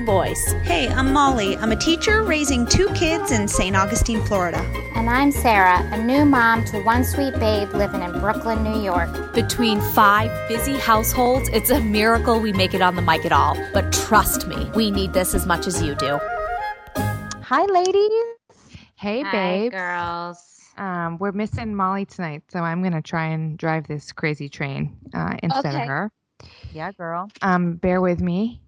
boys. Hey, I'm Molly. I'm a teacher raising two kids in St. Augustine, Florida. And I'm Sarah, a new mom to one sweet babe living in Brooklyn, New York. Between five busy households, it's a miracle we make it on the mic at all. But trust me, we need this as much as you do. Hi, ladies. Hey, Hi, babes. girls. Um, we're missing Molly tonight, so I'm gonna try and drive this crazy train uh, instead Okay. of her. Yeah, girl. Um, bear with me.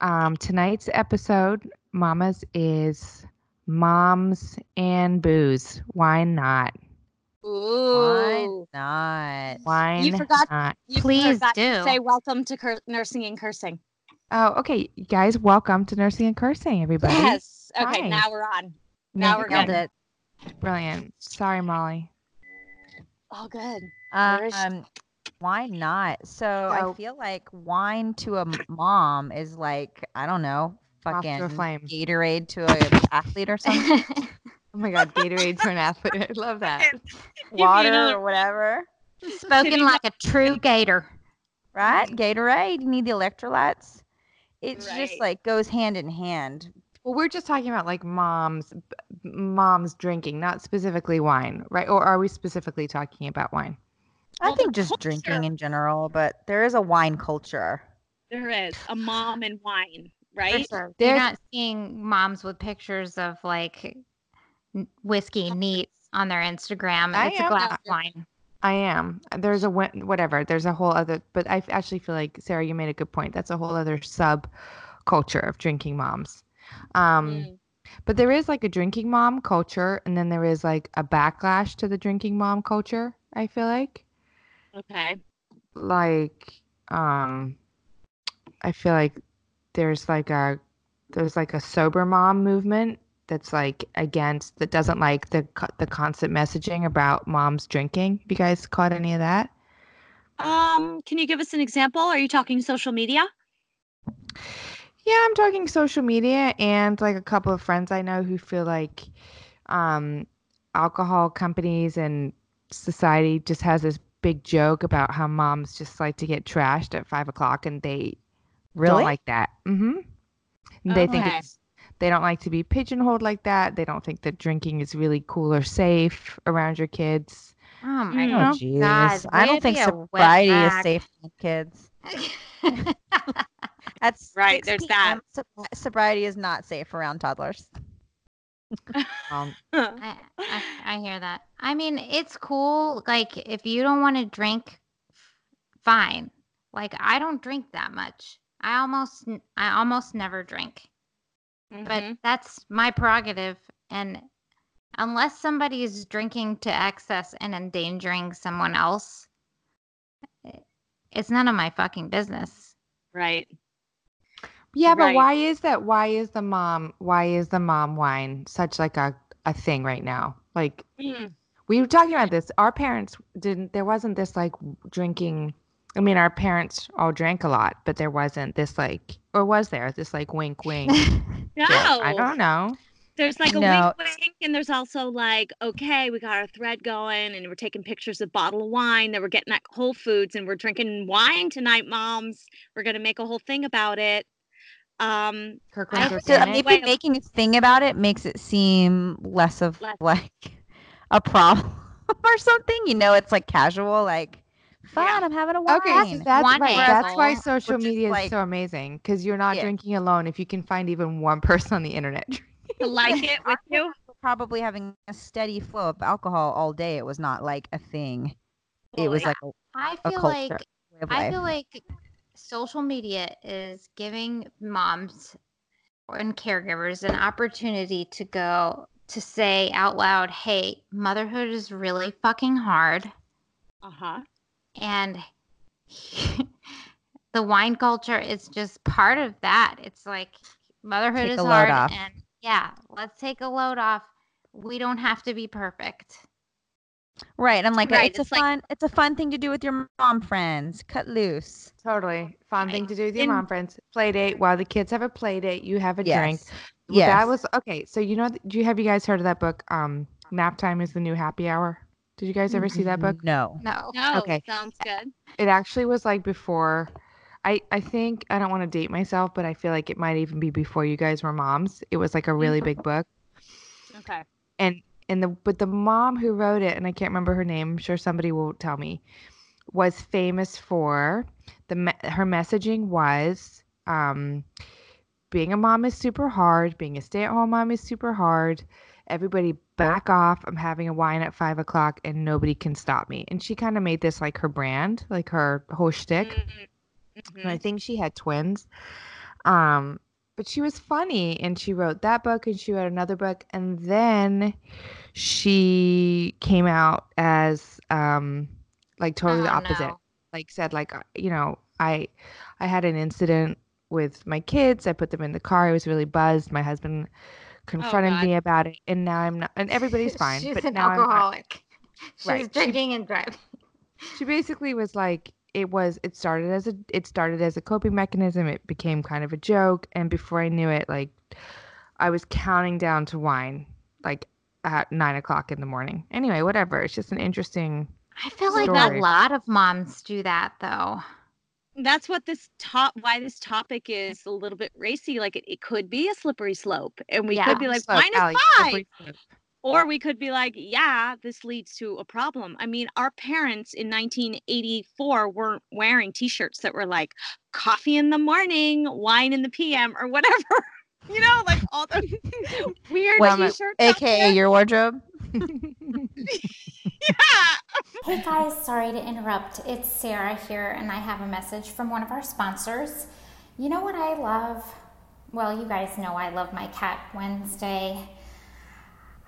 Um, tonight's episode, Mama's, is moms and booze. Why not? Why not? Why You forgot- not? You Please forgot to do. say welcome to cur- nursing and cursing. Oh, okay, You guys, welcome to Nursing and Cursing, everybody. Yes. Okay, Hi. now we're on. Now we're Nailed good. it. Brilliant. Sorry, Molly. Oh, good. Um, why not? So. I feel like wine to a m- mom is like I don't know, Off to a fucking flame. Gatorade to a athlete or something, Oh my God, Gatorade to an athlete. I love that. water another- or whatever, Spoken like a true gator. right? Gatorade. You need the electrolytes. It's Right. just like goes hand in hand. Well, we're just talking about like moms, b- moms drinking, not specifically wine, right? Or are we specifically talking about wine? I Well, think just drinking in general, but there is a wine culture. There is a mom and wine, right? You're not seeing moms with pictures of like whiskey neat on their Instagram. I It's a am. glass of wine. I am. There's a whatever. There's a whole other, but I actually feel like Sarah, you made a good point. That's a whole other sub culture of drinking moms. Um, Mm. but there is like a drinking mom culture, and then there is like a backlash to the drinking mom culture. I feel like. Okay. like um i feel like there's like a there's like a sober mom movement that's like against that doesn't like the the constant messaging about moms drinking Have you guys caught any of that Um, can you give us an example? Are you talking social media? yeah i'm talking social media and like a couple of friends i know who feel like um alcohol companies and society just has this big joke about how moms just like to get trashed at five o'clock and they Really? don't like that. Mm-hmm. They think it's they don't like to be pigeonholed like that. They don't think that drinking is really cool or safe around your kids. Oh my Mm. Oh, know? God, I don't think sobriety is safe for kids. That's Right, there's that. sobriety is not safe around toddlers. Um, I, I, I hear that. I mean, it's cool. Like, if you don't want to drink, fine. Like, I don't drink that much. I almost, I almost never drink. But Mhm. that's my prerogative. And unless somebody is drinking to excess and endangering someone else, it's none of my fucking business. right. Yeah, but Right. why is that? Why is the mom? Why is the mom wine such like a a thing right now? Like Mm. we were talking about this. Our parents didn't. There wasn't this like drinking. I mean, our parents all drank a lot, but there wasn't this like, or was there this like wink, wink? No. I don't know. There's like a No. wink wink, and there's also like, okay, we got our thread going, and we're taking pictures of bottle of wine that we're getting at Whole Foods, and we're drinking wine tonight, moms. We're gonna make a whole thing about it. Um, Kirkland's I- maybe Wait. making a thing about it makes it seem less of Less. like a problem or something. You know, it's like casual, like fun. I'm having a wine. Okay, so that's One right. That's why social media is like- so amazing because you're not Yeah. drinking alone. If you can find even one person on the internet, to like it with you. Probably having a steady flow of alcohol all day. It was not like a thing. It was Totally. like a, I a feel culture. like I feel like social media is giving moms and caregivers an opportunity to go to say out loud, "Hey, motherhood is really fucking hard." Uh huh. and the wine culture is just part of that. It's like Motherhood Take is hard, and yeah, let's take a load off. We don't have to be perfect. Right. I'm like, Right, it's, it's a like- fun, it's a fun thing to do with your mom friends. Cut loose. Totally fun thing to do with your And- mom friends. Play date while the kids have a play date. You have a drink. Yes. Well, Yes. That was okay. So you know, do you have you guys heard of that book? Um, Nap time is the new happy hour. Did you guys ever see that book? No. No. No, Okay. sounds good. It actually was like before. I I think I don't want to date myself, but I feel like it might even be before you guys were moms. It was like a really big book, Okay. and and the but the mom who wrote it, and I can't remember her name. I'm sure somebody will tell me. Was famous for the me- her messaging was um, being a mom is super hard. Being a stay at home mom is super hard. Everybody back off. I'm having a wine at five o'clock and nobody can stop me. And she kind of made this like her brand, like her whole shtick. Mhm. And I think she had twins. Um, but she was funny and she wrote that book and she wrote another book. And then she came out as um like totally the Oh, opposite no. like said like uh, you know i i had an incident with my kids i put them in the car i was really buzzed my husband confronted God. me about it and now i'm not and everybody's fine She's but an now alcoholic. She's Right. She- drinking and driving. she basically was like it was it started as a it started as a coping mechanism it became kind of a joke and before i knew it like i was counting down to wine like at nine o'clock in the morning anyway whatever it's just an interesting I feel like a lot of moms do that though. That's what this top why this topic is a little bit racy. Like it, it could be a slippery slope. And we Yeah. could be like, Slope, wine is Allie, fine. Slippery slope. Or we could be like, yeah, this leads to a problem. I mean, our parents in 1984 weren't wearing t-shirts that were like coffee in the morning, wine in the PM, or whatever. You know, like all the weird What, t-shirts. AKA there. your wardrobe. Yeah. Hey guys, sorry to interrupt. It's Sarah here, and I have a message from one of our sponsors. You know what I love? Well, you guys know I love my cat Wednesday.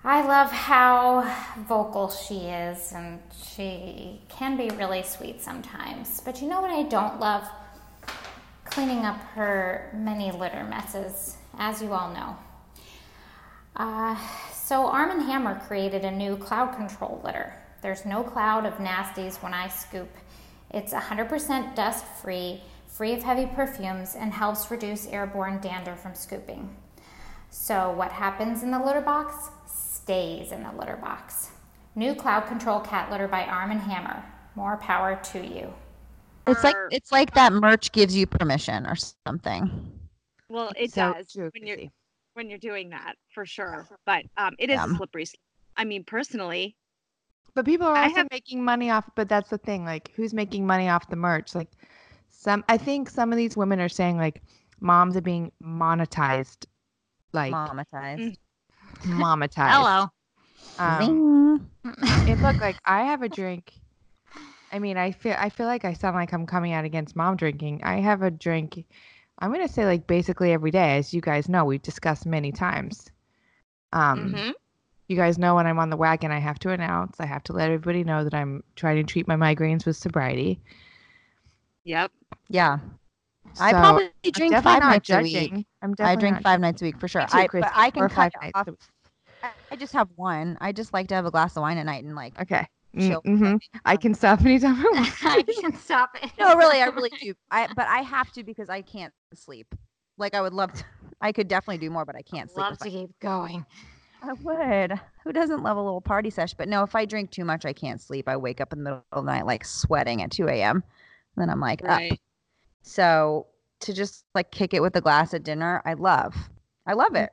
I love how vocal she is, and she can be really sweet sometimes. But you know what I don't love? Cleaning up her many litter messes, as you all know. Uh, so Arm & Hammer created a new cloud control litter. There's no cloud of nasties when I scoop. It's 100% dust free, free of heavy perfumes, and helps reduce airborne dander from scooping. So what happens in the litter box stays in the litter box. New cloud control cat litter by Arm & Hammer. More power to you. It's like it's like that merch gives you permission or something. Well, it So does true, when you're when you're doing that for sure. But um, it is a Yeah. slippery. I mean, personally, But people are also have- making money off. But that's the thing. Like, who's making money off the merch? Like, some. I think some of these women are saying like, moms are being monetized, like Monetized. Monetized. Hello. Um, it look like I have a drink. I mean, I feel I feel like I sound like I'm coming out against mom drinking. I have a drink. I'm gonna say like basically every day, as you guys know, we've discussed many times. Um, Mhm. you guys know when I'm on the wagon, I have to announce. I have to let everybody know that I'm trying to treat my migraines with sobriety. yep. Yeah. I So, probably I'm drink five not nights a week. I'm I drink not five nights a week for sure. Too, I but I can cut five it nights off. I- I just have one. I just like to have a glass of wine at night and like Okay. Mm-hmm. I can stop anytime I want. I can stop it. No, really, I really do. I but I have to because I can't sleep. Like I would love to. I could definitely do more, but I can't sleep. Love if to I, keep going. I would. Who doesn't love a little party sesh? But no, if I drink too much, I can't sleep. I wake up in the middle of the night like sweating at 2 a.m. Then I'm like up. So to just like kick it with a glass at dinner, I love. I love it.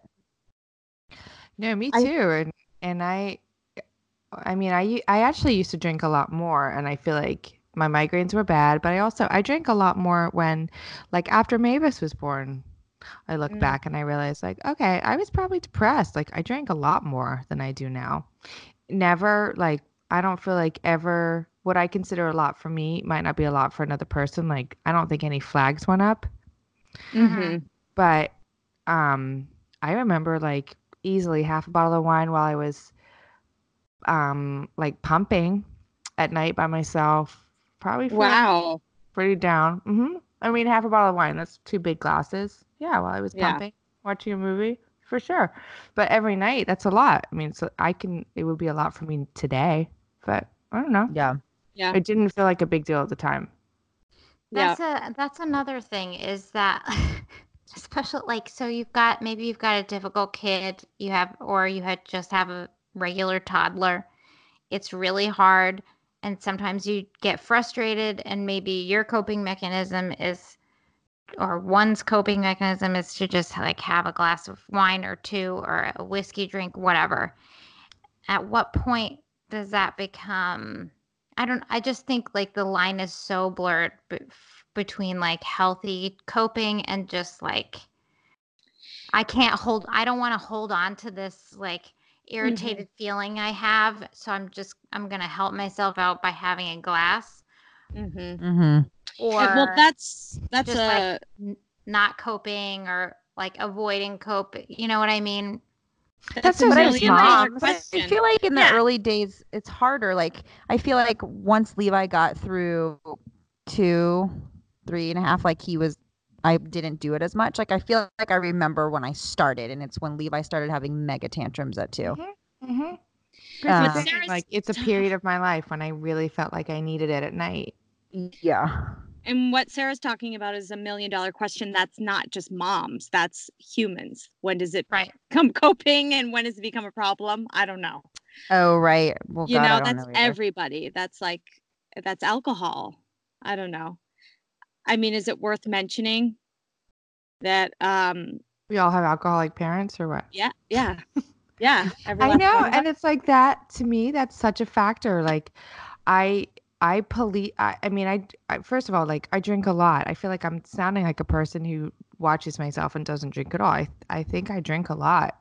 No, me I- too. And and I, I mean, I I actually used to drink a lot more, and I feel like my migraines were bad. But I also I drank a lot more when, like, after Mavis was born. I look Mm. back and I realized, like, okay, I was probably depressed. Like, I drank a lot more than I do now. Never like I don't feel like ever what I consider a lot for me might not be a lot for another person. Like, I don't think any flags went up Mm-hmm. but um i remember like easily half a bottle of wine while i was um like pumping at night by myself probably Wow. pretty down hmm i mean half a bottle of wine that's two big glasses yeah while i was Yeah. pumping watching a movie for sure. But every night, that's a lot. I mean, so I can. It would be a lot for me today, but I don't know. Yeah. Yeah. It didn't feel like a big deal at the time. That's a that's another thing is that especially like so you've got maybe you've got a difficult kid you have or you had just have a regular toddler. It's really hard and sometimes you get frustrated and maybe your coping mechanism is or one's coping mechanism is to just like have a glass of wine or two or a whiskey drink whatever. At what point does that become I don't I just think like the line is so blurred be- between like healthy coping and just like I can't hold I don't want to hold on to this like irritated feeling I have so I'm just I'm going to help myself out by having a glass Mm-hmm. Mm-hmm. or well, that's that's just a like n- not coping or like avoiding cope you know what I mean that's a But I million feel, dollar like, I feel like in the Yeah. early days, it's harder. Like I feel like once Levi got through two, three and a half, like he was, I didn't do it as much. Like I feel like I remember when I started, and it's when Levi started having mega tantrums at 2 Mm-hmm. Uh, That's the thing, Sarah's like it's a period of my life when I really felt like I needed it at night. Yeah. And what Sarah's talking about is a million dollar question. That's not just moms, that's humans. When does it right become coping and when does it become a problem? I don't know. Oh right. Well, you God, know, that's know everybody. That's like, that's alcohol. I don't know. I mean, is it worth mentioning that, um, We all have alcoholic parents or what? yeah, yeah, yeah. I know, and it's like that to me. That's such a factor. Like, I, I police. I, I mean, I, I. First of all, like, I drink a lot. I feel like I'm sounding like a person who watches myself and doesn't drink at all. I, I think I drink a lot,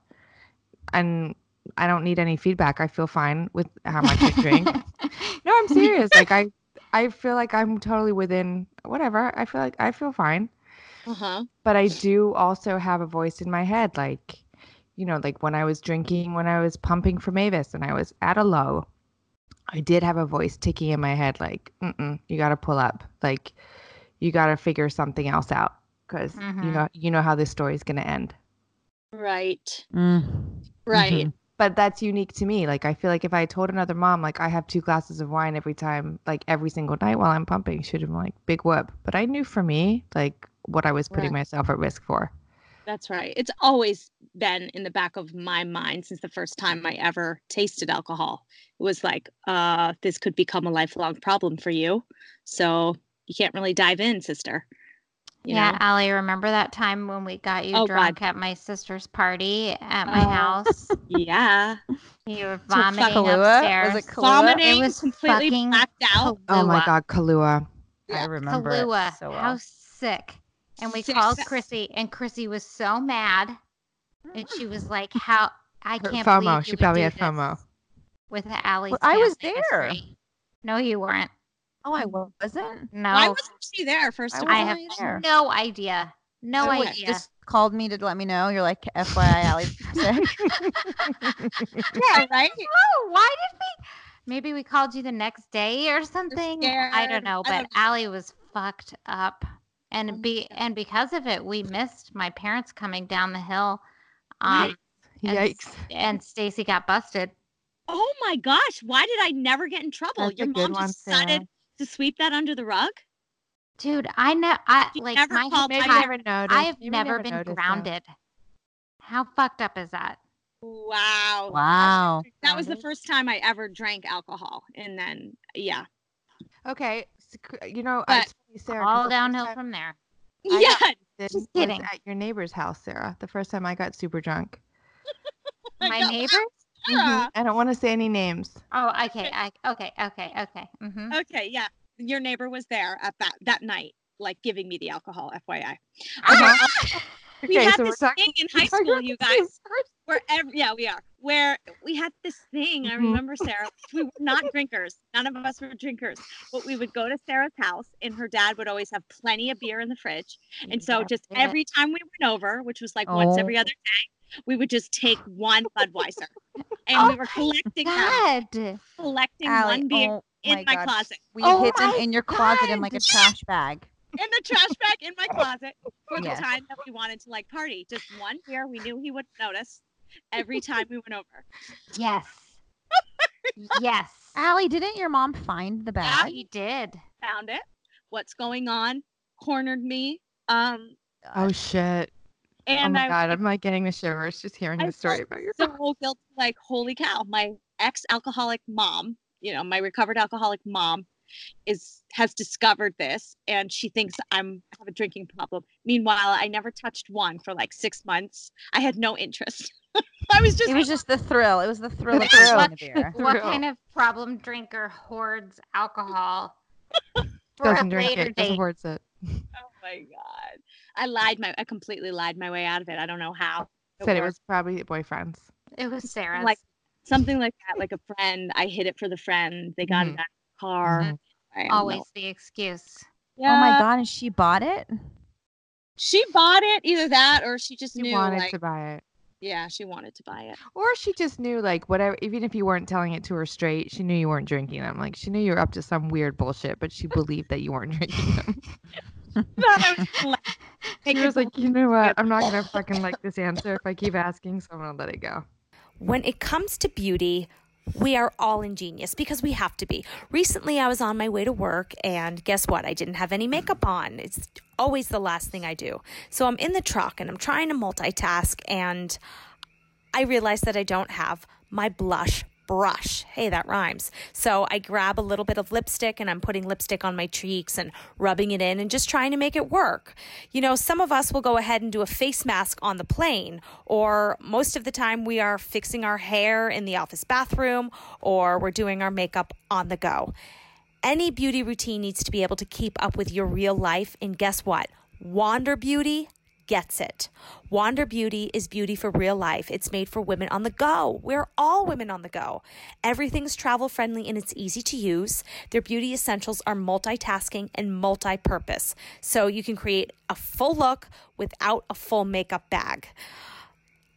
and I don't need any feedback. I feel fine with how much I drink. no, I'm serious. Like, I, I feel like I'm totally within whatever. I feel like I feel fine Uh-huh. but I do also have a voice in my head, like, you know, like when I was drinking, when I was pumping for Mavis and I was at a low, I did have a voice ticking in my head, like, Mm-mm, you got to pull up, like, you got to figure something else out because you Mhm. know, you know how this story is going to end. Right. Mm. Right. Mhm. But that's unique to me. Like, I feel like if I told another mom, like, I have two glasses of wine every time, like every single night while I'm pumping, should have been like, big whoop. But I knew for me, like, what I was putting Right. myself at risk for. That's right. It's always been in the back of my mind since the first time I ever tasted alcohol. It was like, uh, this could become a lifelong problem for you. So you can't really dive in, sister. You yeah, know? Allie, remember that time when we got you Oh, drunk God. at my sister's party at my Oh. house? Yeah. You were vomiting Kahlua? upstairs. Was it Kahlua? Vomiting, was completely fucking blacked out. Oh my God, Kahlua. I remember it Kahlua. so well. How sick. And we Sick. called Chrissy, and Chrissy was so mad. And she was like, hmm. How I Her can't FOMO. believe you She would probably do had this FOMO. With Allie's Well, I was there. history." No, you weren't. Oh, I wasn't. No. Why wasn't she there, first I of I have there. no idea. No Okay. idea. Just called me to let me know. You're like, FYI, Allie's sick. yeah, right? Oh, why did we? Maybe we called you the next day or something. I don't know, I but don't Allie was fucked up, and Oh be and because of it, we missed my parents coming down the hill. Um, Yikes. And Stacy got busted. Oh my gosh, why did I never get in trouble? That's Your mom one, just decided to sweep that under the rug? Dude, I know. I She like never my called Maybe I never noticed. I have Maybe never, been noticed that. grounded. How fucked up is that? Wow. Wow. That was the first time I ever drank alcohol. And then, yeah. Okay, you know, But it's funny, Sarah. 'cause All downhill time from there. I yeah. got busted Just was kidding. At your neighbor's house, Sarah. The first time I got super drunk. My got- neighbors. Mhm. Sarah. I don't want to say any names. Oh, okay. I, okay. Okay. Okay. hmm Okay, yeah. Your neighbor was there at that that night, like giving me the alcohol, FYI. Uh-huh. we Okay, had so this talking- thing in high school, you guys, where every, yeah, we are. Where we had this thing. I Mhm. remember Sarah. We were not drinkers. None of us were drinkers. But we would go to Sarah's house, and her dad would always have plenty of beer in the fridge. And so, just every time we went over, which was like once Oh. every other day, we would just take one Budweiser, and Oh we were collecting them, collecting Allie, one beer oh in my, God. closet. We Oh hid them in your closet in like a trash bag. In the trash bag in my closet for the Yes. time that we wanted to like party. Just one beer. We knew he would notice every time we went over. Yes. yes. Allie, didn't your mom find the bag? Yeah, He did. Found it. What's going on? Cornered me. Um, Oh shit. and oh my I god, I'm like getting the shivers just hearing I the story felt about your so guilty. Like, holy cow, my ex-alcoholic mom, you know, my recovered alcoholic mom, is has discovered this, and she thinks I'm have a drinking problem. Meanwhile, I never touched one for like six months. I had no interest. I was just It was just the thrill. It was the thrill of thrill. drinking a beer. What kind of problem drinker hoards alcohol for doesn't a drink later it, doesn't date? hoards it. oh my god, I lied my I completely lied my way out of it. I don't know how. Said it was probably boyfriends. It was Sarah's. like something like that, like a friend. I hid it for the friend. They got Mhm. in that car. Mhm. Always know. the excuse. Yeah. Oh my god, and she bought it? She bought it, either that or she just She knew. wanted like, to buy it. yeah, she wanted to buy it. Or she just knew like whatever even if you weren't telling it to her straight, she knew you weren't drinking them. Like she knew you were up to some weird bullshit, but she believed that you weren't drinking them. Thought was like, She was like, you know what? I'm not gonna fucking like this answer if I keep asking, so I'm gonna let it go. When it comes to beauty, we are all ingenious because we have to be. Recently, I was on my way to work, and guess what? I didn't have any makeup on. It's always the last thing I do. So I'm in the truck and I'm trying to multitask, and I realize that I don't have my blush brush. Hey, that rhymes. So I grab a little bit of lipstick and I'm putting lipstick on my cheeks and rubbing it in and just trying to make it work. You know, some of us will go ahead and do a face mask on the plane, or most of the time we are fixing our hair in the office bathroom, or we're doing our makeup on the go. Any beauty routine needs to be able to keep up with your real life. And guess what? Wander Beauty gets it. Wander Beauty is beauty for real life. It's made for women on the go. We're all women on the go. Everything's travel friendly and it's easy to use. Their beauty essentials are multitasking and multi purpose. So you can create a full look without a full makeup bag.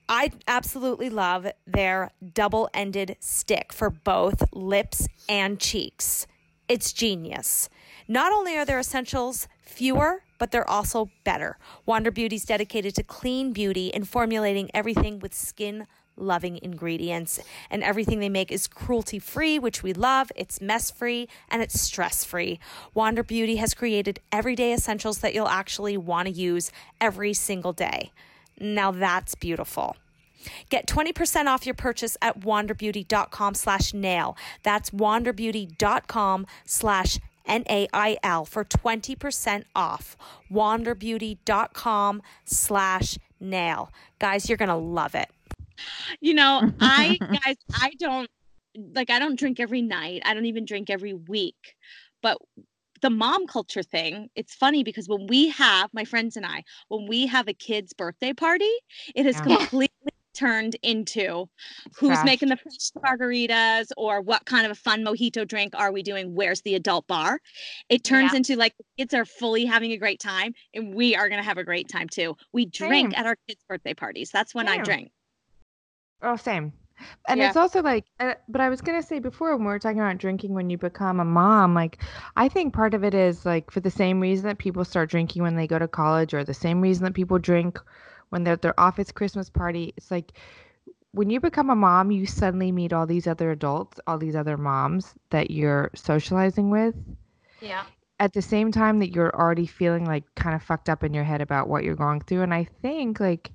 I absolutely love their double ended stick for both lips and cheeks. It's genius. Not only are their essentials fewer, but they're also better. Wander Beauty's dedicated to clean beauty and formulating everything with skin loving ingredients. And everything they make is cruelty free, which we love. It's mess free and it's stress free. Wander Beauty has created everyday essentials that you'll actually want to use every single day. Now that's beautiful. Get 20% off your purchase at wanderbeauty.com slash nail. That's wanderbeauty.com slash N-A-I-L for 20% off. wanderbeauty.com slash nail. Guys, you're going to love it. you know, I guys, I don't like I don't drink every night. I don't even drink every week. But the mom culture thing, it's funny because when we have my friends and I, when we have a kid's birthday party, it has Yeah. completely turned into who's Trash. making the fresh margaritas or what kind of a fun mojito drink are we doing? Where's the adult bar? It turns Yeah. into like the kids are fully having a great time and we are going to have a great time too. We drink Same. at our kids' birthday parties. That's when I drink. Oh, same. And Yeah. it's also like, uh, but I was gonna say before when we were talking about drinking when you become a mom, like I think part of it is like for the same reason that people start drinking when they go to college, or the same reason that people drink when they're at their office Christmas party. It's like when you become a mom, you suddenly meet all these other adults, all these other moms that you're socializing with. Yeah. At the same time that you're already feeling like kind of fucked up in your head about what you're going through, and I think like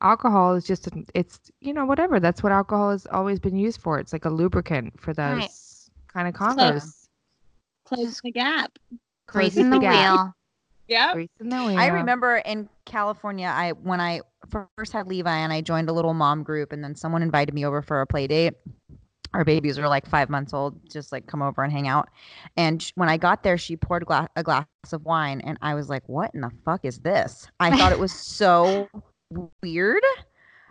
alcohol is just, it's, you know whatever that's what alcohol has always been used for it's like a lubricant for those Right. kind of Close. combos Close the gap. Closes Greasing the gap. wheel. Yeah. Greasing the wheel. I remember in California, I when I first had Levi and I joined a little mom group, and then someone invited me over for a play date. Our babies were like five months old, just like come over and hang out. And sh- when I got there, she poured gla- a glass of wine, and I was like, "What in the fuck is this?" I thought it was so weird.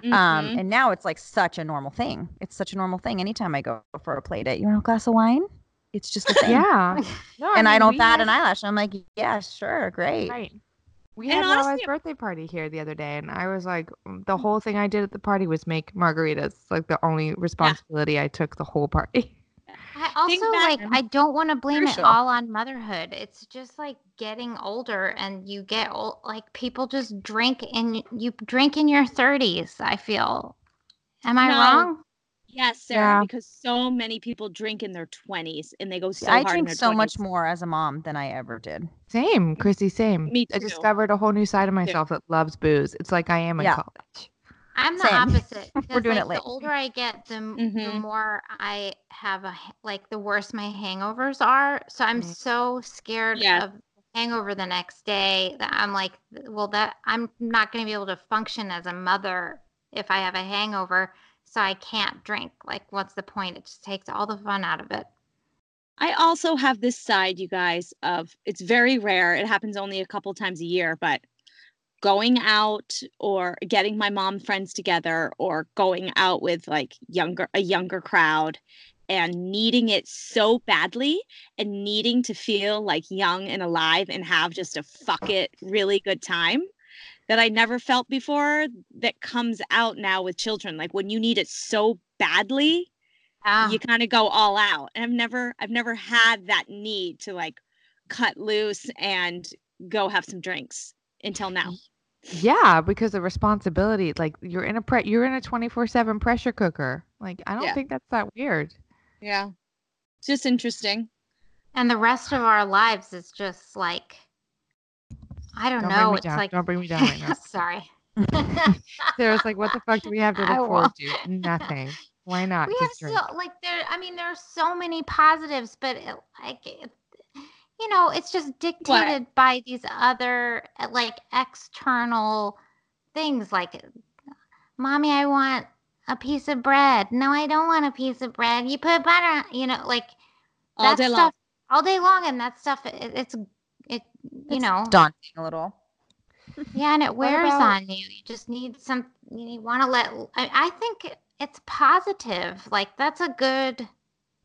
Um, Mhm. and now it's like such a normal thing. It's such a normal thing. Anytime I go for a play date, you want a glass of wine? It's just a thing. yeah no, and I mean, don't we bat had- an eyelash. I'm like, yeah, sure, great. right we And had Lala's honestly- birthday party here the other day and i was like mm, the whole thing i did at the party was make margaritas like the only responsibility i took the whole party I also Think like I don't want to blame Crucial. it all on motherhood. It's just like getting older and you get old like people just drink and you drink in your 30s, I feel. Am I No. wrong? Yes, Sarah, Yeah. because so many people drink in their 20s and they go so I hard in drink their so much more as a mom than I ever did. Same, Chrissy, same. Me I too. discovered a whole new side of myself that loves booze. It's like I am in Yeah. college. I'm the Same. opposite. We're doing like, it late. The older I get, the, m- the Mhm. more I have a h- like the worse my hangovers are. So I'm Mm. so scared Yeah. of hangover the next day that I'm like, well, that I'm not going to be able to function as a mother if I have a hangover. So I can't drink. Like, what's the point? It just takes all the fun out of it. I also have this side, you guys, of it's very rare. It happens only a couple times a year, but going out or getting my mom friends together or going out with like younger a younger crowd and needing it so badly and needing to feel like young and alive and have just a fuck it really good time that I never felt before that comes out now with children like when you need it so badly Yeah. you kind of go all out and i've never i've never had that need to like cut loose and go have some drinks until now Yeah, because the responsibility, like you're in a pre- you're in a 24/7 pressure cooker. Like I don't Yeah. think that's that weird. yeah it's just interesting And the rest of our lives is just like, I don't, Don't know. It's down. like, Don't bring me down right now. sorry. Sarah's like, what the fuck do we have to look forward to? Nothing. Why not? we have Just drink. so like there i mean there are so many positives but it, like it, you know it's just dictated by these other uh, like external things like mommy i want a piece of bread no i don't want a piece of bread you put butter on you know like all that day long stuff all day long and that stuff it, it's it you It's know daunting a little. yeah, and it wears about- on you. You just need some. You want to let. I, I think it's positive. Like that's a good.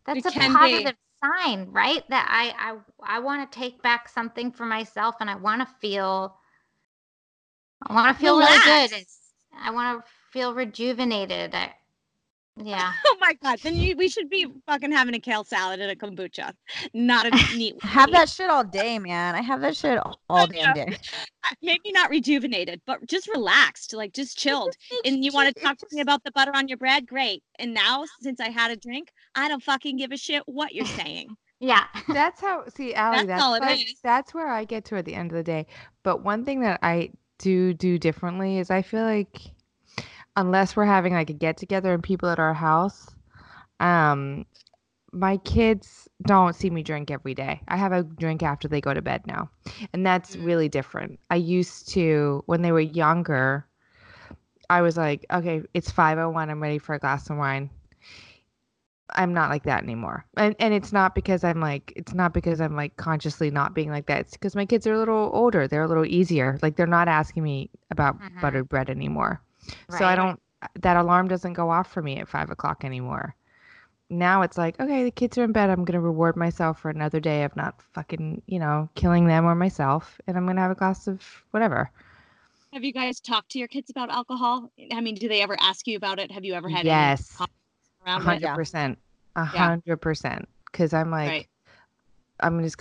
That's It a can be. positive sign, right? That I I I want to take back something for myself, and I want to feel. I want to feel really good. I want to feel rejuvenated. I, yeah. oh my god then you, we should be fucking having a kale salad and a kombucha not a neat Have that shit all day, man. I have that shit all damn day. Maybe not rejuvenated but just relaxed like just chilled and you want to talk to me about the butter on your bread great and now since i had a drink i don't fucking give a shit what you're saying Yeah. That's how. See, Allie, That's that's all it like- is. that's where I get to at the end of the day. But one thing that I do do differently is I feel like unless we're having like a get together and people at our house, um, my kids don't see me drink every day. I have a drink after they go to bed now, and that's Mm. really different. I used to when they were younger. I was like, okay, it's 5:01. I'm ready for a glass of wine. I'm not like that anymore. And and it's not because I'm like it's not because I'm like consciously not being like that. It's because my kids are a little older. They're a little easier. Like they're not asking me about Mhm. buttered bread anymore. So I don't that alarm doesn't go off for me at five o'clock anymore. Now it's like, okay, the kids are in bed. I'm gonna reward myself for another day of not fucking, you know, killing them or myself, and I'm gonna have a glass of whatever. Have you guys talked to your kids about alcohol? I mean, do they ever ask you about it? Have you ever had Yes. any conversations A around it? hundred percent. A Yeah. hundred percent. Because I'm like, Right. I'm just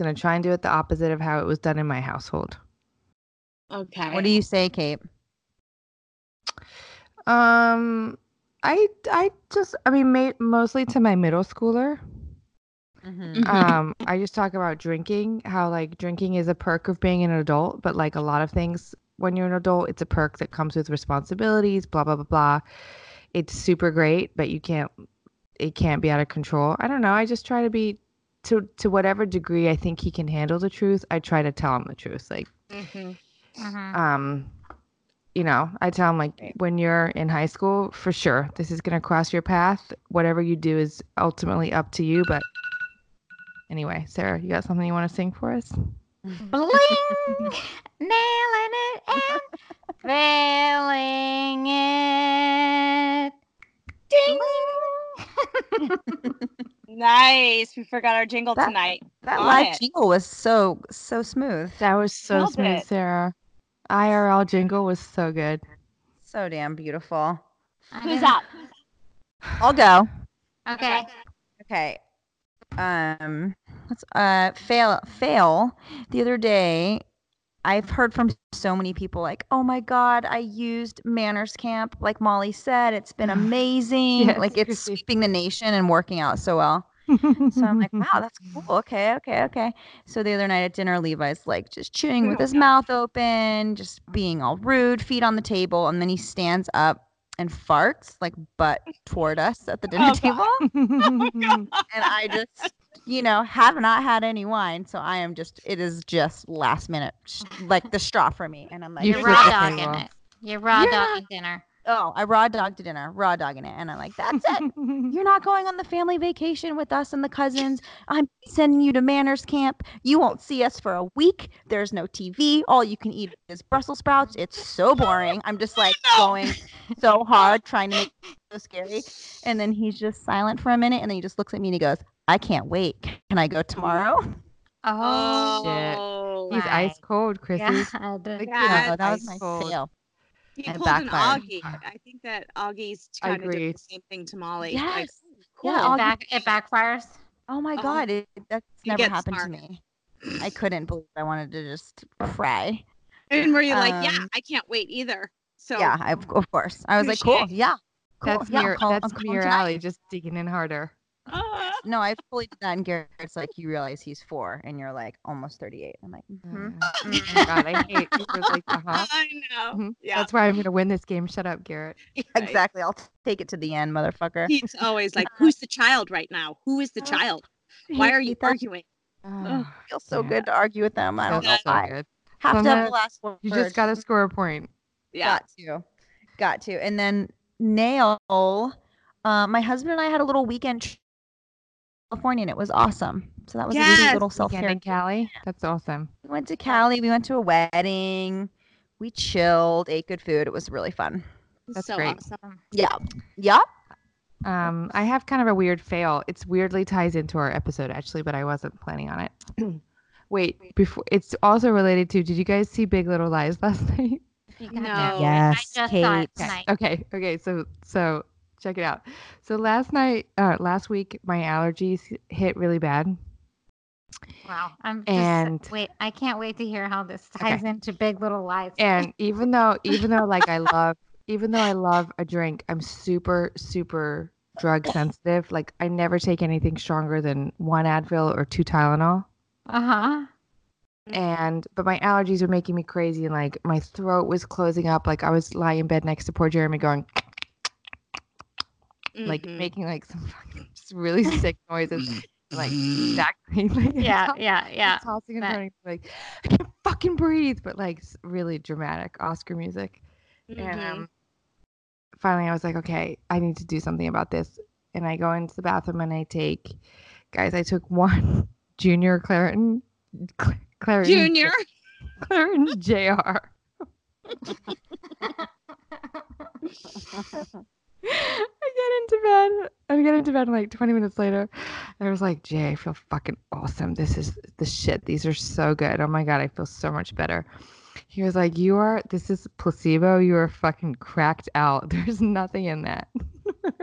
Um, I I just I mean, ma- mostly to my middle schooler. Mm-hmm. Mhm. Um, I just talk about drinking, how like drinking is a perk of being an adult, but like a lot of things when you're an adult, it's a perk that comes with responsibilities, blah blah blah blah. It's super great, but you can't it can't be out of control. I don't know. I just try to be to to whatever degree I think he can handle the truth, I try to tell him the truth. Like Mhm. Mhm. um you know i tell them like when you're in high school for sure this is going to cross your path whatever you do is ultimately up to you but anyway sarah you got something you want to sing for us Bling, nailing it and failing it. Ding. Nice. We forgot our jingle That- tonight. That On live it. jingle was so so smooth. that was so Nailed smooth it. sarah irl jingle was so good So damn beautiful. Who's up? I'll go. Okay. Okay. um, let's uh fail fail. The other day, I've heard from so many people like, "Oh my god, I used Manners Camp like Molly said. It's been amazing. Yes, like it's Chrissy. sweeping the nation and working out so well." So I'm like, "Wow, that's cool. Okay, okay, okay." So the other night at dinner, Levi's like just chewing with his mouth open, just being all rude, feet on the table, and then he stands up and farts like butt toward us at the dinner table. and I just, you know, have not had any wine, so I am just. It is just last minute, sh- like the straw for me, and I'm like, You You're flipped raw the dogging it. You're raw Yeah. dogging dinner. Oh, I raw dogged to dinner, raw dogging it, and I'm like, that's it. You're not going on the family vacation with us and the cousins. I'm sending you to Manners Camp. You won't see us for a week. There's no TV. All you can eat is Brussels sprouts. It's so boring. I'm just like going so hard trying to make it so scary. And then he's just silent for a minute, and then he just looks at me and he goes, I can't wait. Can I go tomorrow? Oh, Oh, He's ice cold, Chrissy. God. The kid Yeah, No, that was my cold. fail. He and pulled an. Augie. I think that Augie's I kind of did the same thing to Molly. Yes. Like, Yeah, cool. Augie- It, back, it backfires. Oh my Oh. god, it, that's never happened smart. to me. I couldn't believe I wanted to just cry. and were you like, yeah, Um, I can't wait either. So yeah, I, of of course. I was like, cool, yeah. Cool. That's yeah, me, I'll your, call- that's I'll me, call him your alley, just digging in harder. Ah. No, I fully did that, and Garrett's like, you realize he's four, and you're like almost 38. I'm like, mhm. Oh, God, I hate like the huh? I know. Mhm. Yeah. That's why I'm gonna win this game. Shut up, Garrett. exactly. I'll take it to the end, motherfucker. He's always like, who's the child right now? Who is the child? Why are you arguing? Oh, feels so yeah. good to argue with them. I don't know Feels so why. good. Have So to have now the last word. You just gotta score a point. Yeah. Got to. Got to. And then Nail, uh, my husband and I had a little weekend trip to California and it was awesome. So that was a Yes, sweet little self Weekend care. in Cali. That's awesome. We went to Cali, we went to a wedding, we chilled, ate good food. It was really fun. That's so great. awesome. Yeah. Yeah. Um, I have kind of a weird fail. It's weirdly ties into our episode actually, but I wasn't planning on it. Wait, before it's also related to. Did you guys see Big Little Lies last night? No. that. Yes, I just saw it Kate. tonight. Okay, okay. So so check it out. So last night, uh, last week, my allergies hit really bad. Wow. I'm just, And- wait, I can't wait to hear how this Okay. ties into Big Little Lies. And even though, even though, like I love, even though I love a drink, I'm super, super drug sensitive. Like I never take anything stronger than one Advil or two Tylenol. Uh huh. and but my allergies were making me crazy and like my throat was closing up like i was lying in bed next to poor jeremy going like Mhm. making like some fucking just really sick noises like exactly like Yeah, toss- yeah, yeah. tossing and turning like i can't fucking breathe but like really dramatic oscar music and Mhm. um finally i was like okay i need to do something about this and i go into the bathroom and i take guys i took one junior claritin Cl- claritin Junior. Claritin Jr. I get into bed. I get into bed like 20 minutes later. And I was like, Jay, I feel fucking awesome. This is the shit. These are so good. Oh my God, I feel so much better. He was like, You are, this is placebo. You are fucking cracked out. There's nothing in that.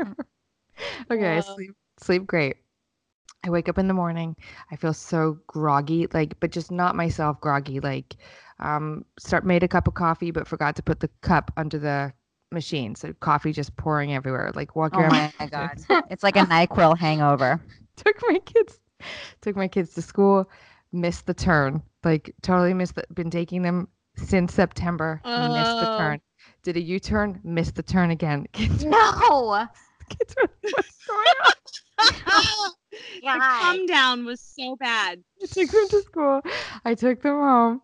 okay, I Whoa. sleep, sleep great. I wake up in the morning. I feel so groggy, like, but just not myself groggy. Like, um, start made a cup of coffee, but forgot to put the cup under the machine, so coffee just pouring everywhere. Like walking Oh around. my god. It's like a NyQuil hangover. took my kids, took my kids to school, missed the turn. Like totally missed. The, been taking them since September. Missed the Oh. turn. Did a U turn, missed the turn again. Kids, no. kids were what's going on? yeah, the come down was so bad. I took them to school. I took them home.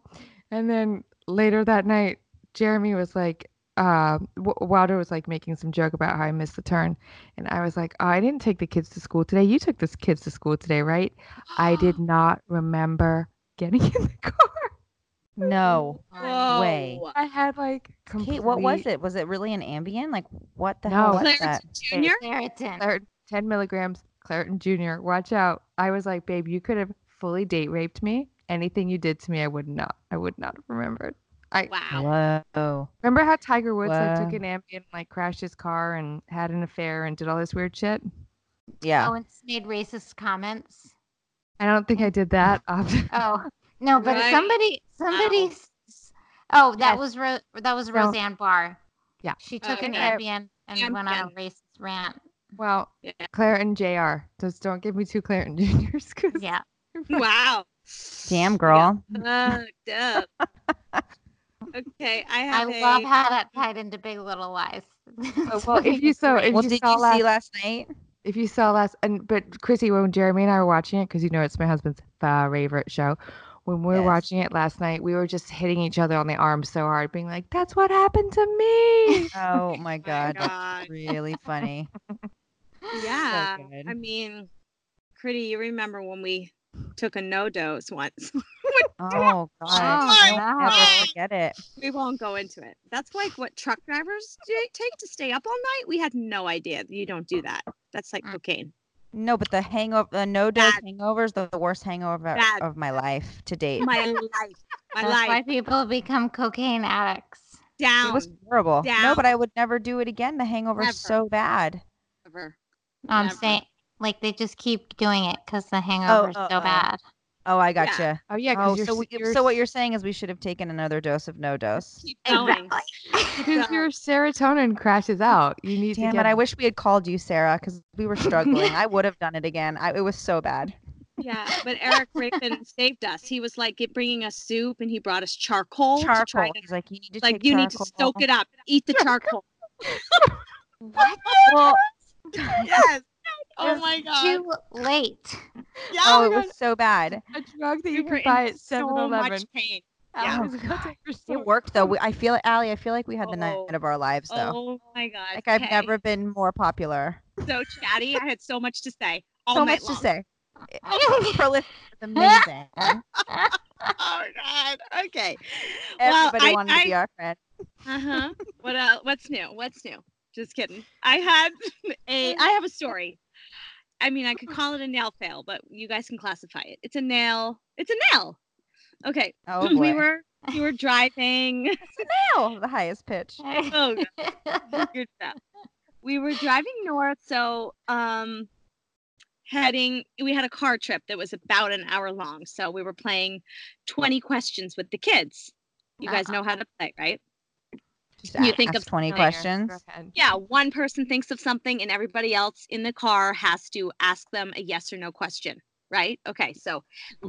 And then later that night, Jeremy was like, uh, W- Wilder was like making some joke about how I missed the turn. And I was like, oh, I didn't take the kids to school today. You took the kids to school today, right? I did not remember getting in the car. No Whoa. way. I had like Kate, what was it? Was it really an Ambien? Like, what the No. hell was Claritin that? Junior. Claritin. Claritin, 10 milligrams, Claritin Jr. Watch out. I was like, babe, you could have fully date raped me. Anything you did to me, I would not. I would not have remembered. I Wow. Whoa. remember how Tiger Woods like took an Ambien, and, like crashed his car and had an affair and did all this weird shit. Yeah. Oh, and made racist comments. I don't think I did that. Oh no, but Right. somebody, somebody. Oh. s- Oh, that Yes. was Ro- that was No. Roseanne Barr. Yeah. She oh, took an Okay. Ambien and Ambien. went on a racist rant. Well, Yeah. Claritin Jr. Just don't give me two Claritin Juniors. Yeah. Wow. Damn, girl. Fucked up. Okay, I I have love how that tied into Big Little Lies. Oh, well, if you saw, if Well, you did saw you last, see last night? if you saw last, and but Chrissy, when Jeremy and I were watching it, because you know it's my husband's favorite show. When we were Yes. watching it last night, we were just hitting each other on the arm so hard, being like, "That's what happened to me." Oh my god, God. that's really funny. Yeah. good. I mean, Critty, you remember when we took a NoDoz once? Oh god, Oh, I'll never forget it. we won't go into it. That's like what truck drivers do, take to stay up all night. We had no idea. You don't do that. That's like Mm. cocaine. No, but the hangover, the NoDoz Bad. hangover is the the worst hangover Bad. of my life to date. My life. My That's why people become cocaine addicts. Down. It was horrible. No, but I would never do it again. The hangover's Never. so bad. Never. I'm Never. saying, like, they just keep doing it because the hangover is oh, so oh. bad. Oh, I got gotcha. Oh yeah, Oh, because you're, so, we, you're so what you're saying is we should have taken another dose of NoDoz. Keep going. because your serotonin crashes out. You need Damn to it! get. I wish we had called you, Sarah, because we were struggling. I would have done it again. I, it was so bad. Yeah, but Eric Raven saved us. He was like bringing us soup, and he brought us charcoal. To try Charcoal. to, He's like, you need to like take you need to charcoal." soak it up. Eat the charcoal. What? Well, yes. Oh my god. Too late. Yeah, oh, my it God. was so bad. a drug that We you can buy at so 7-Eleven. much pain. Oh, Yeah. Oh, It's gonna take your soul. It worked though. We, I feel, Allie, I feel like we had the Oh. night of our lives though. Oh my god. like I've okay. never been more popular. so chatty. I had so much to say. All so night much long. to say. Prolific, was amazing. Oh god. Okay. Well, Everybody I- wanted to I- be our friend. Uh huh. what else? What's new? What's new? Just kidding. I had a. I have a story. I mean, I could call it a nail fail, but you guys can classify it. It's a nail. It's a nail. Okay. Oh boy. we were we were driving. Nail, the highest pitch. oh, God. good stuff. We were driving north, so um, heading. We had a car trip that was about an hour long, so we were playing twenty questions with the kids. You guys know how to play, right? Just You a- think of 20 Go questions. Yeah, one person thinks of something and everybody else in the car has to ask them a yes or no question, right? Okay, so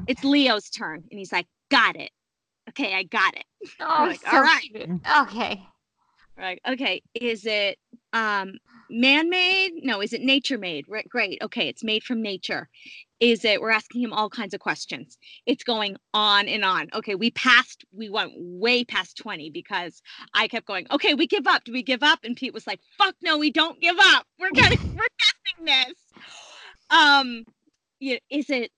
it's Leo's turn and he's like, "Got it." Okay, I got it. Oh, like, so all right. cute. Okay. Right. Okay, is it um man-made? No, is it nature-made? Right, great. Okay, it's made from nature. Is it we're asking him all kinds of questions. It's going on and on. Okay, we passed we went way past 20 because I kept going, "Okay, we give up. Do we give up?" And Pete was like, "Fuck no, we don't give up. We're gonna we're testing this." Um yeah, is it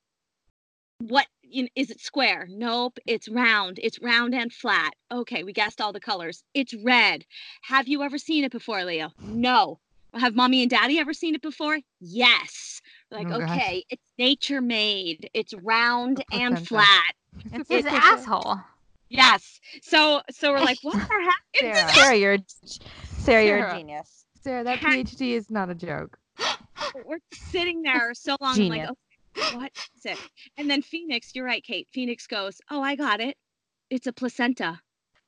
what you know, is it square? Nope, it's round. It's round and flat. Okay, we guessed all the colors. It's red. Have you ever seen it before, Leo? No. Have mommy and daddy ever seen it before? Yes. Like, Oh, gosh. okay, it's nature made. It's round A and placenta. flat. It's his asshole. Yes. So so we're like, what the heck? It's Sarah. Sarah, you're a- Sarah, you're a genius. Sarah, that PhD is not a joke. we're sitting there so long. I'm like, okay, what is it? And then Phoenix, you're right, Kate. Phoenix goes, oh, I got it. It's a placenta.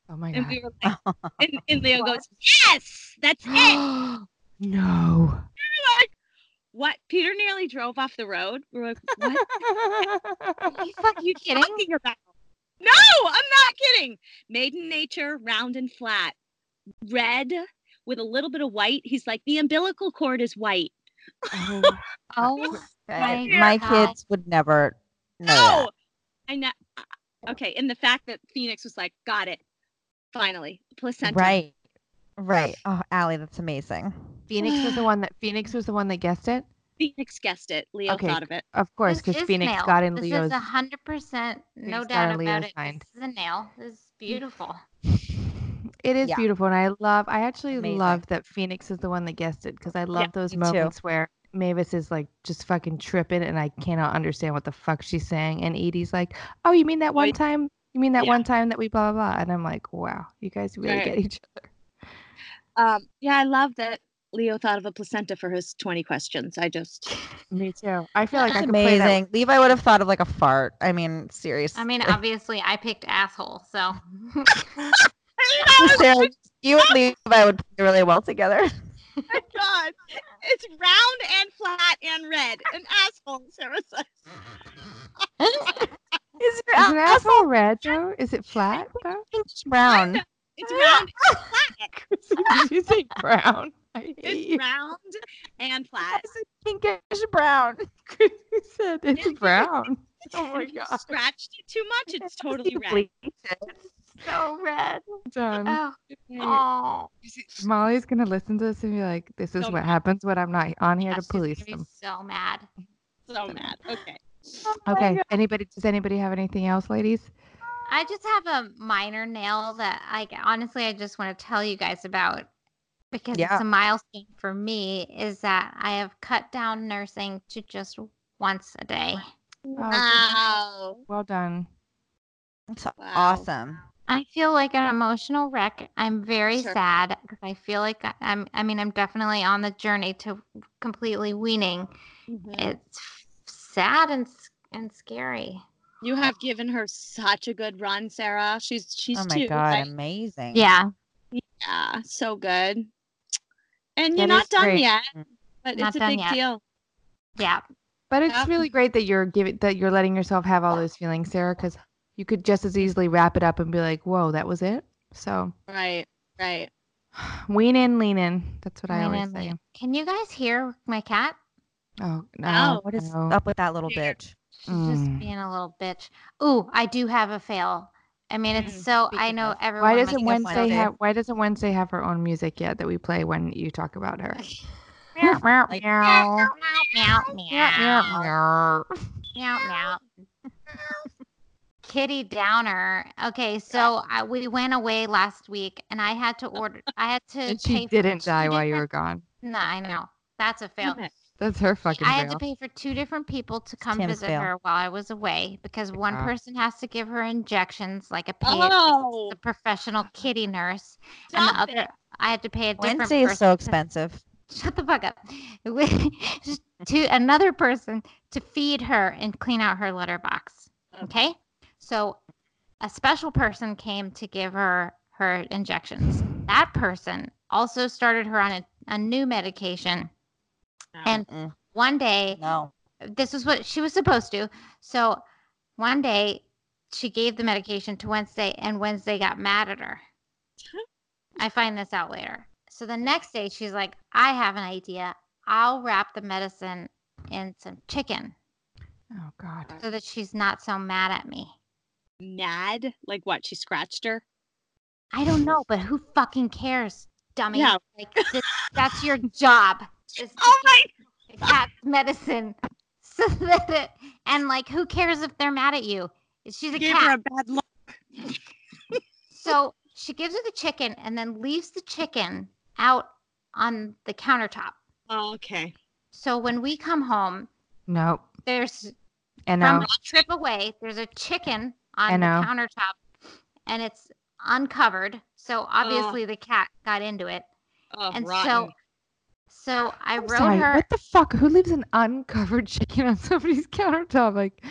Oh my And god. we were like, and, and Leo goes, yes, that's it. no. like, what? Peter nearly drove off the road. We're like, what Are you fucking kidding? talking about? No, I'm not kidding. Made in nature, round and flat, red with a little bit of white. He's like, the umbilical cord is white. Oh, Oh, my My kids would never know No, I know. uh, Okay, and the fact that Phoenix was like, got it, finally, placenta. Right. Right. Oh, Allie, that's amazing. Phoenix was the one that Phoenix was the one that guessed it. Phoenix guessed it. Leo Okay, thought of it. Of course, because Phoenix nail. got in this Leo's. is a hundred percent, no doubt about it. mind. This is a nail. This is beautiful. It is Yeah. beautiful, and I love. I actually Amazing. love that Phoenix is the one that guessed it because I love those me too. moments where Mavis is like just fucking tripping, and I cannot understand what the fuck she's saying, and Edie's like, "Oh, you mean that one Right. time? You mean that Yeah. one time that we blah blah blah?" And I'm like, "Wow, you guys really Right. get each other." Um, yeah, I love that Leo thought of a placenta for his 20 questions. I just. Me too. I feel like I That's could play that- amazing. Levi would have thought of like a fart. I mean, seriously. I mean, obviously, I picked asshole, so Sarah, you and Levi would play really well together. Oh my God. It's round and flat and red. An asshole, Sarah says. Is Is an asshole red though? Is it flat though? It's brown. It's round and flat. Did you say brown? I hate It's you. round and flat. Pinkish brown. You said it's brown. Oh my If you god. scratched it too much, it's totally red. Bleach it. So red. Done. oh, oh. Molly's gonna listen to this and be like, "This is So what mad. happens when I'm not on here Yeah, to police them." So mad. So mad. Okay. Oh okay. Anybody? Does anybody have anything else, ladies? I just have a minor nail that I honestly I just want to tell you guys about because Yeah. it's a milestone for me is that I have cut down nursing to just once a day. Oh, Wow. Um, well done. That's Wow. awesome. I feel like an emotional wreck. I'm very Sure. sad because I feel like I- I'm I mean I'm definitely on the journey to completely weaning. Mhm. It's sad and and scary. You have given her such a good run, Sarah. She's she's Oh my two, god, right? amazing. Yeah. Yeah, so good. And That you're not done great. yet, but Not it's a done big yet. deal. Yeah. But it's Yeah. really great that you're giving that you're letting yourself have all those feelings, Sarah, because you could just as easily wrap it up and be like, "Whoa, that was it." So Right, right. wean in, lean in. That's what I Lean always in, say. Can you guys hear my cat? Oh no! Ow. What is no. up with that little bitch? She's just Mm. being a little bitch. Ooh, I do have a fail. I mean, it's Mm, so I know of- everyone. Why doesn't Wednesday Wednesday. have Why doesn't Wednesday have her own music yet that we play when you talk about her? meow meow meow meow meow meow meow. meow meow. Kitty Downer. Okay, so I, we went away last week, and I had to uh, order. I had to. And she didn't die while you were gone. No, I know that's a fail. That's her fucking I had to pay for two different people to come Tim's visit fail. her while I was away because one Wow. person has to give her injections, like a paid Oh, the professional kitty nurse, and the stop it. other I had to pay a different Wednesday is so to- expensive. shut the fuck up to another person to feed her and clean out her litter box. Okay, so a special person came to give her her injections. That person also started her on a, a new medication, and Mm-mm. one day No. this is what she was supposed to. So one day she gave the medication to Wednesday, and Wednesday got mad at her. I find this out later. So the next day she's like, I have an idea. I'll wrap the medicine in some chicken Oh God. so that she's not so mad at me. Mad? Like what? She scratched her? I don't know, but who fucking cares, dummy? Yeah. Like th- that's your job. Is oh to Oh my! give cat's medicine so that it, and like who cares if they're mad at you? She's a Gave cat. her a bad look. So she gives her the chicken and then leaves the chicken out on the countertop. Oh, okay. So when we come home, Nope. there's And from no. a trip away, there's a chicken I on the countertop and it's uncovered. So obviously the cat got into it. Oh, And rotten. so so I I'm wrote sorry, her What the fuck? Who leaves an uncovered chicken on somebody's countertop? Like,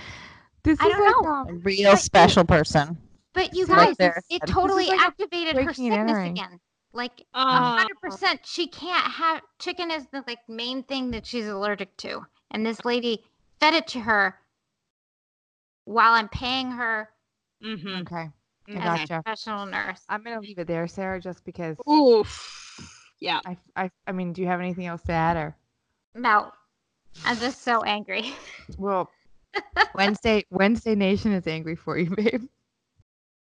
this I is like, know. A real special person. But you It's like guys, they're- it totally like activated her sickness again. Like a Oh. hundred percent, she can't have chicken is the like main thing that she's allergic to, and this lady fed it to her while I'm paying her Mm-hmm. okay. I Okay. as gotcha. professional nurse. I'm gonna leave it there, Sarah, just because. Oof. Yeah. I, I, I mean, do you have anything else to add, or No, I'm just so angry. well, Wednesday, Wednesday Nation is angry for you, babe.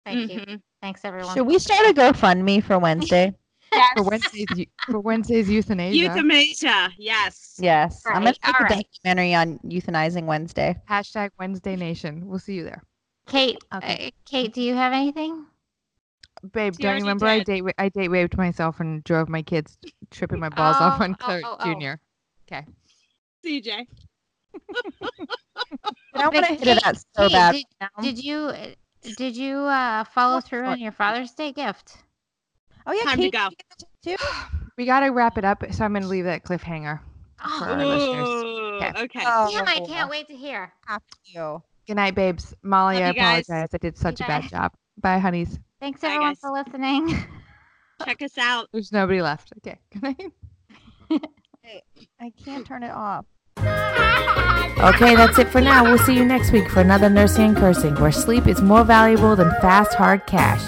Thank you. Mhm. Thanks everyone. Should we start a GoFundMe for Wednesday? yes. For Wednesday's for Wednesday's euthanasia. Euthanasia. Yes. yes. I'm gonna Right, make a alright. documentary on euthanizing Wednesday. Hashtag Wednesday Nation. We'll see you there, Kate, Okay. uh, Kate, do you have anything? babe. She Don't you remember I date wa- I date raped myself and drove my kids tripping my balls off Oh, on oh, Claire oh, oh. Junior. Okay. CJ. I want to hit Kate, it out so Kate, bad. Did, did you did you uh, follow What through for? on your Father's Day gift? oh yeah, Time Kate, go. you get to too. We got to wrap it up, so I'm going to leave that cliffhanger for our listeners. Ooh, Okay. okay. Damn, I can't wait to hear. Have you. Good night, babes. Molly, Love I you guys. apologize. I did such a bad guys. job. Bye, honeys. Thanks Bye, everyone guys. for listening. Check us out. There's nobody left. Okay. Good night. I can't turn it off. Okay, that's it for now. We'll see you next week for another Nursing and Cursing, where sleep is more valuable than fast, hard cash.